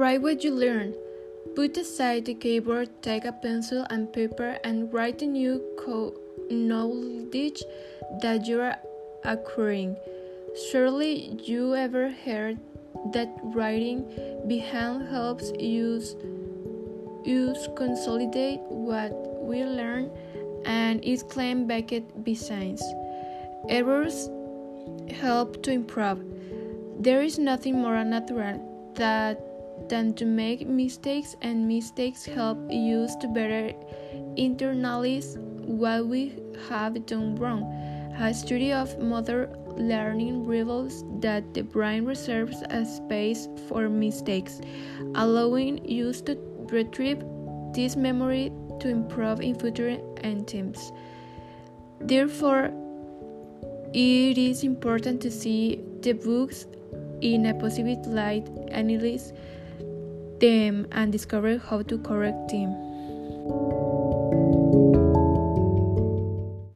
Write what you learn. Put aside the keyboard, take a pencil and paper, and write the new knowledge that you are acquiring. Surely you ever heard that writing behind helps use use consolidate what we learn and is claimed Beckett besides. Errors help to improve. There is nothing more natural that than to make mistakes and mistakes help us to better internalize what we have done wrong. A study of motor learning reveals that the brain reserves a space for mistakes, allowing us to retrieve this memory to improve in future attempts. Therefore, it is important to see the books in a positive light, and analyze them and discover how to correct them.